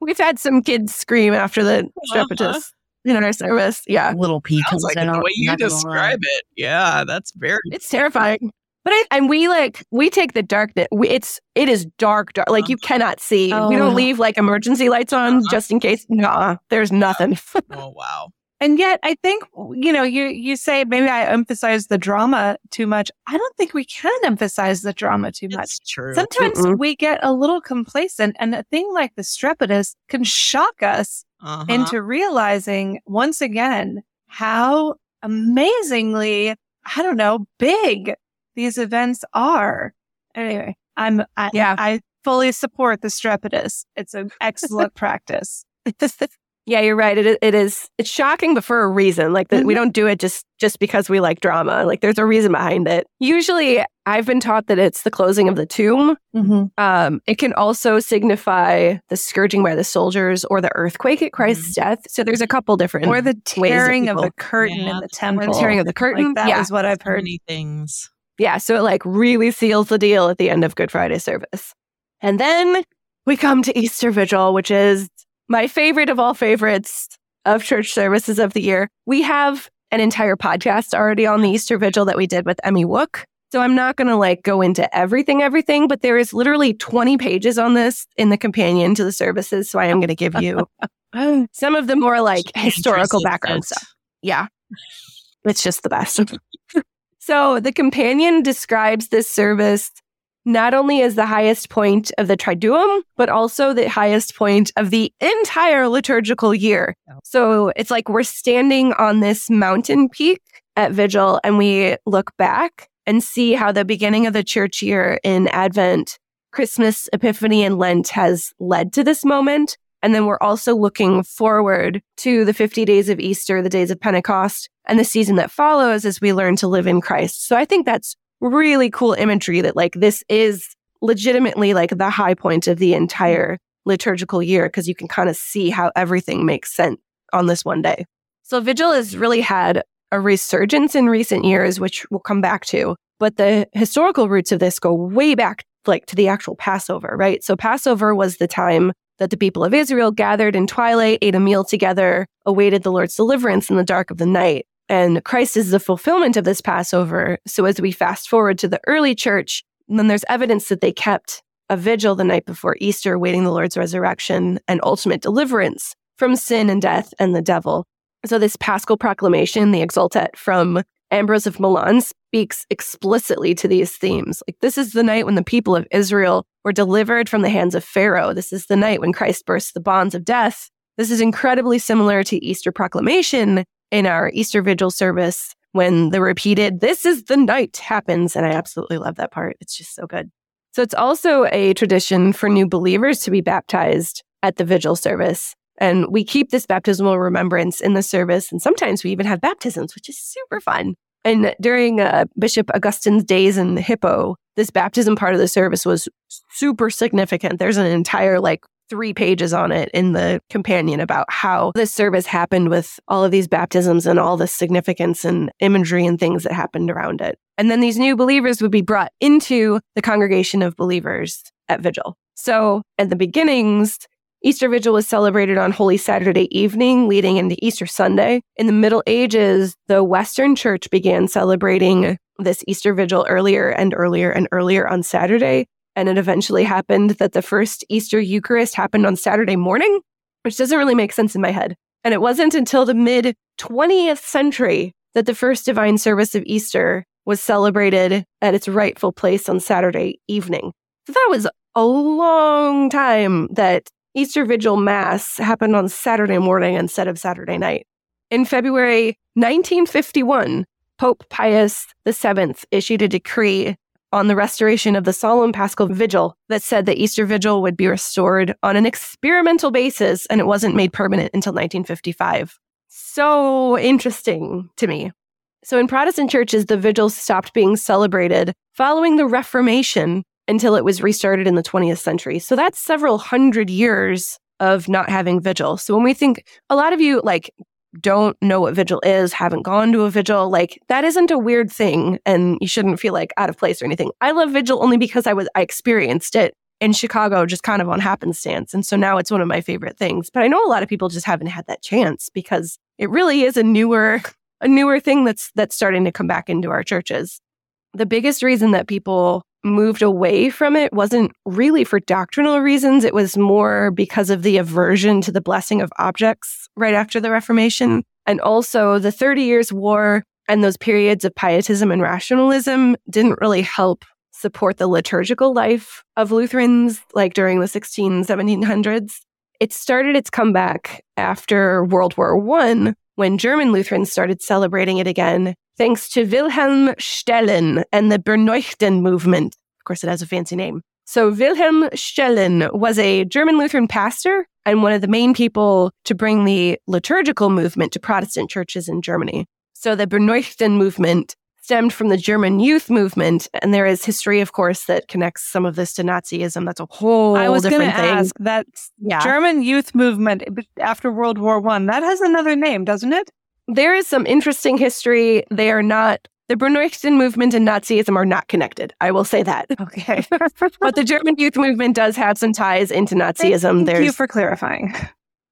We've had some kids scream after the strepitus Uh-huh. in our service. Yeah. Little P Sounds comes like in. it the way you not gonna lie. describe it. Yeah, that's very It's terrifying. But I, and we like we take the darkness. We, it's it is dark, dark. Like you cannot see. Oh. We don't leave like emergency lights on Uh-huh. just in case. Nah, there's nothing. Oh wow. And yet, I think you know, you you say maybe I emphasize the drama too much. I don't think we can emphasize the drama too much. It's true. Sometimes Mm-mm. we get a little complacent, and a thing like the strepitus can shock us Uh-huh. into realizing once again how amazingly, I don't know, big these events are. Anyway, I'm I, Yeah. I fully support the strepitus. It's an excellent practice. yeah, you're right. It, it is. It's shocking, but for a reason. Like that, we don't do it just just because we like drama. Like there's a reason behind it. Usually, I've been taught that it's the closing of the tomb. Mm-hmm. Um, it can also signify the scourging by the soldiers or the earthquake at Christ's death. So there's a couple different Or the ways tearing of the curtain Yeah, in the temple. or the tearing of the curtain. Like that yeah, is what I've heard. many things. Yeah, so it like really seals the deal at the end of Good Friday service. And then we come to Easter Vigil, which is my favorite of all favorites of church services of the year. We have an entire podcast already on the Easter Vigil that we did with Emmy Wook. So I'm not going to like go into everything, everything, but there is literally 20 pages on this in the companion to the services. So I am going to give you some of the more like historical background stuff. Yeah. It's just the best. so the companion describes this service not only as the highest point of the Triduum, but also the highest point of the entire liturgical year. Oh. So it's like we're standing on this mountain peak at Vigil and we look back and see how the beginning of the church year in Advent, Christmas, Epiphany, and Lent has led to this moment. And then we're also looking forward to the 50 days of Easter, the days of Pentecost, and the season that follows as we learn to live in Christ. So I think that's really cool imagery that like this is legitimately like the high point of the entire liturgical year because you can kind of see how everything makes sense on this one day. So Vigil has really had a resurgence in recent years, which we'll come back to. But the historical roots of this go way back like to the actual Passover, right? So Passover was the time that the people of Israel gathered in twilight, ate a meal together, awaited the Lord's deliverance in the dark of the night. And Christ is the fulfillment of this Passover. So as we fast forward to the early church, then there's evidence that they kept a vigil the night before Easter, waiting the Lord's resurrection and ultimate deliverance from sin and death and the devil. So this paschal proclamation, the Exultet from Ambrose of Milan, speaks explicitly to these themes. Like this is the night when the people of Israel were delivered from the hands of Pharaoh. This is the night when Christ burst the bonds of death. This is incredibly similar to Easter proclamation in our Easter Vigil service when the repeated, this is the night happens. And I absolutely love that part. It's just so good. So it's also a tradition for new believers to be baptized at the Vigil service. And we keep this baptismal remembrance in the service. And sometimes we even have baptisms, which is super fun. And during uh, Bishop Augustine's days in Hippo, this baptism part of the service was super significant. There's an entire like three pages on it in the companion about how this service happened with all of these baptisms and all the significance and imagery and things that happened around it. And then these new believers would be brought into the congregation of believers at Vigil. So at the beginnings, Easter Vigil was celebrated on Holy Saturday evening, leading into Easter Sunday. In the Middle Ages, the Western Church began celebrating this Easter Vigil earlier and earlier and earlier on Saturday. And it eventually happened that the first Easter Eucharist happened on Saturday morning, which doesn't really make sense in my head. And it wasn't until the mid 20th century that the first divine service of Easter was celebrated at its rightful place on Saturday evening. So that was a long time that Easter Vigil Mass happened on Saturday morning instead of Saturday night. In February 1951, Pope Pius VII issued a decree on the restoration of the solemn paschal vigil that said the Easter Vigil would be restored on an experimental basis and it wasn't made permanent until 1955. So interesting to me. So in Protestant churches, the vigil stopped being celebrated following the Reformation until it was restarted in the 20th century. So that's several hundred years of not having vigil. So when we think, a lot of you, like, don't know what vigil is, haven't gone to a vigil, like that isn't a weird thing and you shouldn't feel like out of place or anything. I love vigil only because I was I experienced it in Chicago just kind of on happenstance. And so now it's one of my favorite things. But I know a lot of people just haven't had that chance because it really is a newer a newer thing that's that's starting to come back into our churches. The biggest reason that people moved away from it wasn't really for doctrinal reasons. It was more because of the aversion to the blessing of objects right after the Reformation. And also the 30 Years' War and those periods of pietism and rationalism didn't really help support the liturgical life of Lutherans, like during the 16, 1700s. It started its comeback after World War I when German Lutherans started celebrating it again, thanks to Wilhelm Stählin and the Berneuchen movement. Of course, it has a fancy name. So, Wilhelm Stählin was a German Lutheran pastor and one of the main people to bring the liturgical movement to Protestant churches in Germany. So, the Berneuchen movement stemmed from the German youth movement. And there is history, of course, that connects some of this to Nazism. That's a whole I was different thing. ask that Yeah. German youth movement after World War One. That has another name, doesn't it? There is some interesting history. They are not, the Berneuchen movement and Nazism are not connected. I will say that. Okay. But the German youth movement does have some ties into Nazism. Thank There's you for clarifying.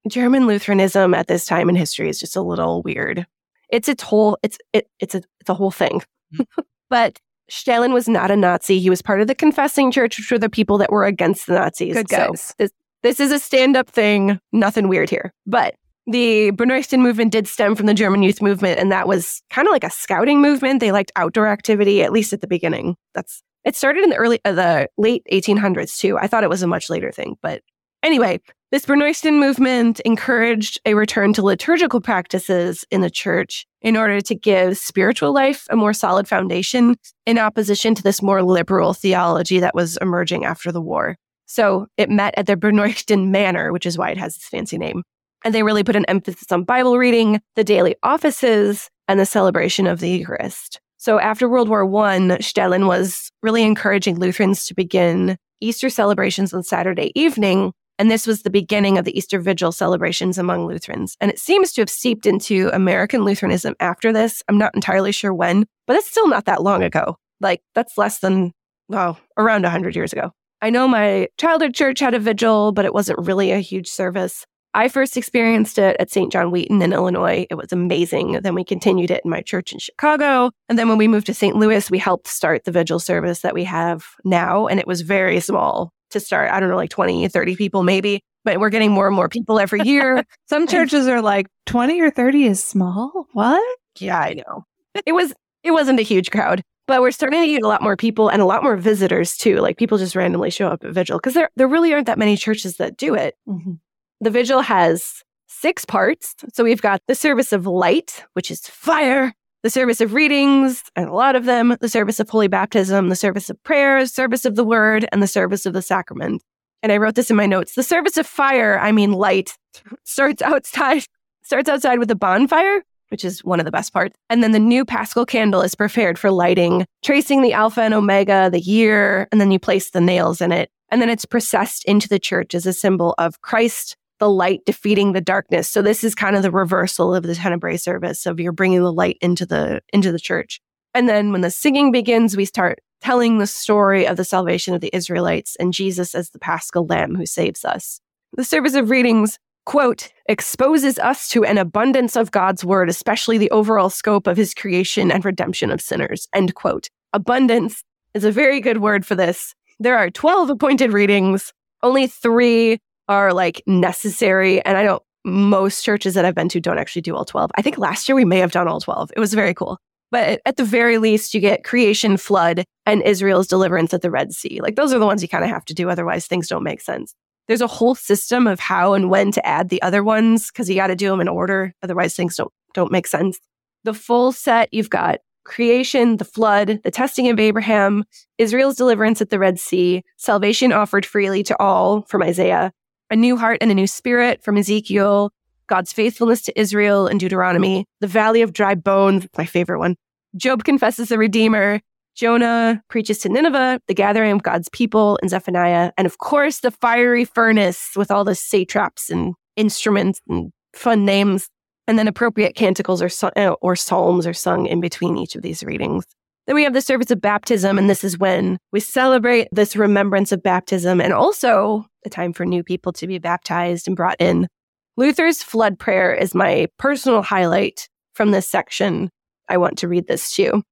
German Lutheranism at this time in history is just a little weird. It's its whole it's it, it's a it's a whole thing. Mm-hmm. but Stählin was not a Nazi. He was part of the confessing church, which were the people that were against the Nazis. Good So this this is a stand-up thing, nothing weird here. But the Berneuchen movement did stem from the German youth movement, and that was kind of like a scouting movement. They liked outdoor activity, at least at the beginning. That's it started in the early uh, the late 1800s too. I thought it was a much later thing, but anyway, this Berneuchen movement encouraged a return to liturgical practices in the church in order to give spiritual life a more solid foundation in opposition to this more liberal theology that was emerging after the war. So it met at the Berneuchten Manor, which is why it has this fancy name. And they really put an emphasis on Bible reading, the daily offices, and the celebration of the Eucharist. So after World War I, Stählin was really encouraging Lutherans to begin Easter celebrations on Saturday evening. And this was the beginning of the Easter Vigil celebrations among Lutherans. And it seems to have seeped into American Lutheranism after this. I'm not entirely sure when, but it's still not that long ago. Like, that's less than, well, around 100 years ago. I know my childhood church had a vigil, but it wasn't really a huge service. I first experienced it at St. John Wheaton in Illinois. It was amazing. Then we continued it in my church in Chicago. And then when we moved to St. Louis, we helped start the vigil service that we have now. And it was very small to start. I don't know, like 20, 30 people maybe. But we're getting more and more people every year. Some churches are like 20 or 30 is small. What? yeah, I know. It was it wasn't a huge crowd. But we're starting to get a lot more people and a lot more visitors too. Like people just randomly show up at vigil because there there really aren't that many churches that do it. Mm-hmm. The vigil has six parts. So we've got the service of light, which is fire, the service of readings, and a lot of them, the service of holy baptism, the service of prayers, service of the word, and the service of the sacrament. And I wrote this in my notes. The service of fire, I mean light, starts outside, starts outside with a bonfire, which is one of the best parts. And then the new paschal candle is prepared for lighting, tracing the alpha and omega, the year, and then you place the nails in it. And then it's processed into the church as a symbol of Christ, the light defeating the darkness. So this is kind of the reversal of the Tenebrae service of you're bringing the light into the into the church. And then when the singing begins, we start telling the story of the salvation of the Israelites and Jesus as the paschal lamb who saves us. The service of readings, quote, exposes us to an abundance of God's word, especially the overall scope of his creation and redemption of sinners, end quote. Abundance is a very good word for this. There are 12 appointed readings. Only three are like necessary. And I don't, most churches that I've been to don't actually do all 12. I think last year we may have done all 12. It was very cool. But at the very least, you get creation, flood, and Israel's deliverance at the Red Sea. Like those are the ones you kind of have to do. Otherwise, things don't make sense. There's a whole system of how and when to add the other ones because you got to do them in order. Otherwise, things don't don't make sense. The full set, you've got creation, the flood, the testing of Abraham, Israel's deliverance at the Red Sea, salvation offered freely to all from Isaiah, a new heart and a new spirit from Ezekiel, God's faithfulness to Israel in Deuteronomy, the valley of dry bones, my favorite one. Job confesses the Redeemer. Jonah preaches to Nineveh, the gathering of God's people in Zephaniah, and of course, the fiery furnace with all the satraps and instruments and fun names. And then appropriate canticles or, uh, or psalms are sung in between each of these readings. Then we have the service of baptism, and this is when we celebrate this remembrance of baptism and also the time for new people to be baptized and brought in. Luther's flood prayer is my personal highlight from this section. I want to read this to you.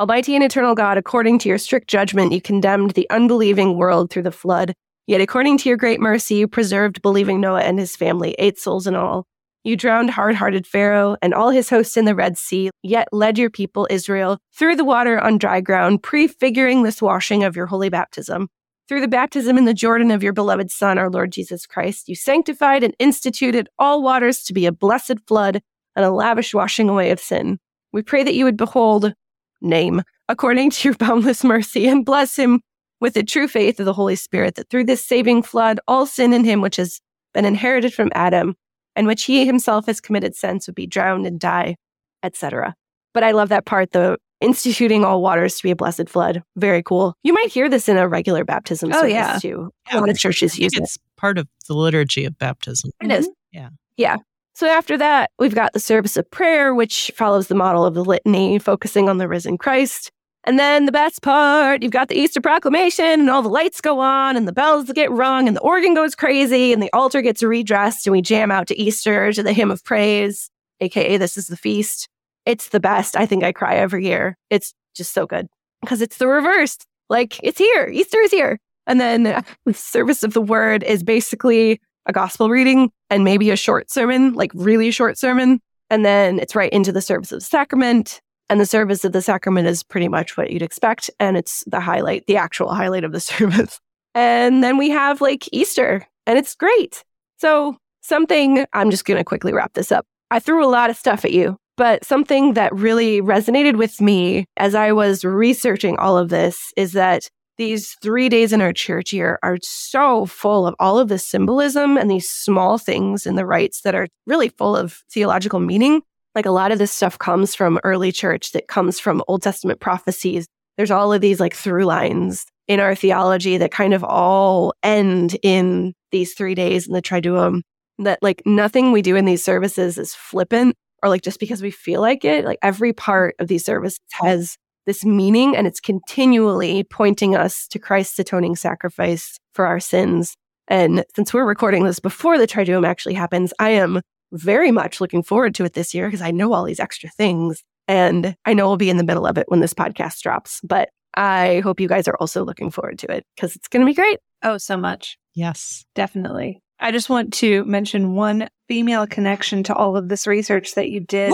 Almighty and eternal God, according to your strict judgment, you condemned the unbelieving world through the flood. Yet, according to your great mercy, you preserved believing Noah and his family, eight souls in all. You drowned hard hearted Pharaoh and all his hosts in the Red Sea, yet led your people, Israel, through the water on dry ground, prefiguring this washing of your holy baptism. Through the baptism in the Jordan of your beloved Son, our Lord Jesus Christ, you sanctified and instituted all waters to be a blessed flood and a lavish washing away of sin. We pray that you would behold, name, according to your boundless mercy, and bless him with the true faith of the Holy Spirit, that through this saving flood, all sin in him which has been inherited from Adam, and which he himself has committed since, would be drowned and die, etc. But I love that part, the instituting all waters to be a blessed flood. Very cool. You might hear this in a regular baptism Oh, service yeah. too. Yeah, a lot of churches use it. it's part of the liturgy of baptism. It is. Mm-hmm. Yeah. Yeah. So after that, we've got the service of prayer, which follows the model of the litany, focusing on the risen Christ. And then the best part, you've got the Easter proclamation, and all the lights go on, and the bells get rung, and the organ goes crazy, and the altar gets redressed, and we jam out to Easter to the hymn of praise, aka This is the Feast. It's the best. I think I cry every year. It's just so good because it's the reverse. Like, it's here. Easter is here. And then the service of the word is basically a gospel reading and maybe a short sermon, like really short sermon. And then it's right into the service of the sacrament. And the service of the sacrament is pretty much what you'd expect. And it's the highlight, the actual highlight of the service. And then we have like Easter, and it's great. So, something, I'm just going to quickly wrap this up. I threw a lot of stuff at you, but something that really resonated with me as I was researching all of this is that these three days in our church year are so full of all of this symbolism and these small things in the rites that are really full of theological meaning. Like a lot of this stuff comes from early church, that comes from Old Testament prophecies. There's all of these like through lines in our theology that kind of all end in these three days in the Triduum. That like nothing we do in these services is flippant or like just because we feel like it. Like every part of these services has this meaning and it's continually pointing us to Christ's atoning sacrifice for our sins. And since we're recording this before the Triduum actually happens, I am very much looking forward to it this year because I know all these extra things and I know we'll be in the middle of it when this podcast drops. But I hope you guys are also looking forward to it because it's going to be great. Oh, so much. Yes. Definitely. I just want to mention one female connection to all of this research that you did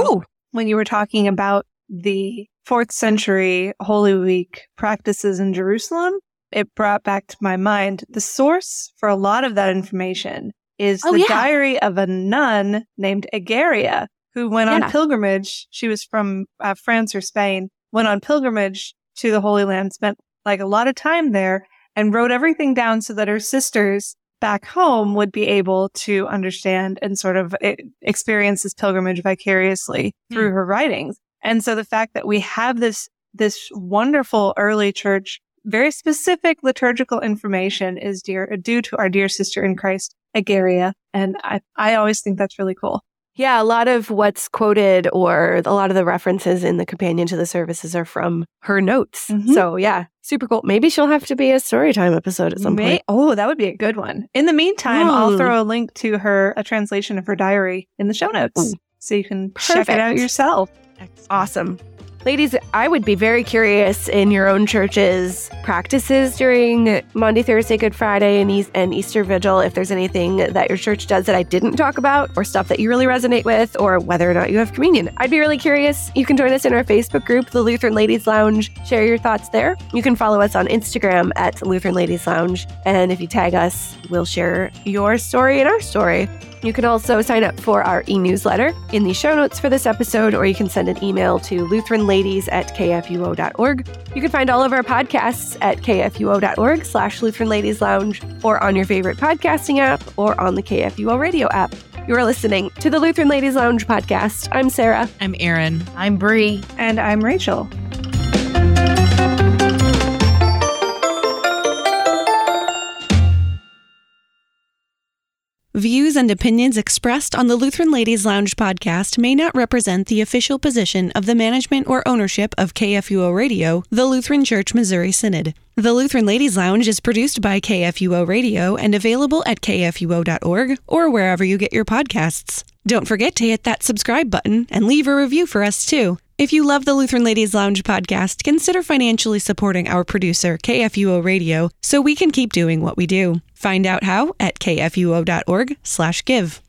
when you were talking about the fourth century Holy Week practices in Jerusalem. It brought back to my mind the source for a lot of that information is Oh, the yeah. diary of a nun named Egeria who went Yeah. on pilgrimage. She was from uh, France or Spain, went on pilgrimage to the Holy Land, spent like a lot of time there and wrote everything down so that her sisters back home would be able to understand and sort of eh, experience this pilgrimage vicariously through her writings. And so the fact that we have this, this wonderful early church, very specific liturgical information is dear, due to our dear sister in Christ, Egeria. And I, I always think that's really cool. Yeah, a lot of what's quoted or a lot of the references in the companion to the services are from her notes. Mhm. So, yeah, super cool. Maybe she'll have to be a story time episode at some May- point. oh, that would be a good one. In the meantime, I'll throw a link to her, a translation of her diary in the show notes. So you can check it out Perfect. yourself. Awesome. Ladies, I would be very curious in your own church's practices during Maundy, Thursday, Good Friday, and, Eas- and Easter Vigil. If there's anything that your church does that I didn't talk about, or stuff that you really resonate with, or whether or not you have communion, I'd be really curious. You can join us in our Facebook group, the Lutheran Ladies Lounge. Share your thoughts there. You can follow us on Instagram at Lutheran Ladies Lounge. And if you tag us, we'll share your story and our story. You can also sign up for our e newsletter in the show notes for this episode, or you can send an email to lutheranladies at kfuo.org. You can find all of our podcasts at kfuo.org slash Lutheran Ladies Lounge, or on your favorite podcasting app, or on the KFUO radio app. You are listening to the Lutheran Ladies Lounge podcast. I'm Sarah. I'm Erin. I'm Bri. And I'm Rachel. Views and opinions expressed on the Lutheran Ladies Lounge podcast may not represent the official position of the management or ownership of KFUO Radio, the Lutheran Church Missouri Synod. The Lutheran Ladies Lounge is produced by KFUO Radio and available at kfuo.org or wherever you get your podcasts. Don't forget to hit that subscribe button and leave a review for us too. If you love the Lutheran Ladies Lounge podcast, consider financially supporting our producer, KFUO Radio, so we can keep doing what we do. Find out how at kfuo.org/give.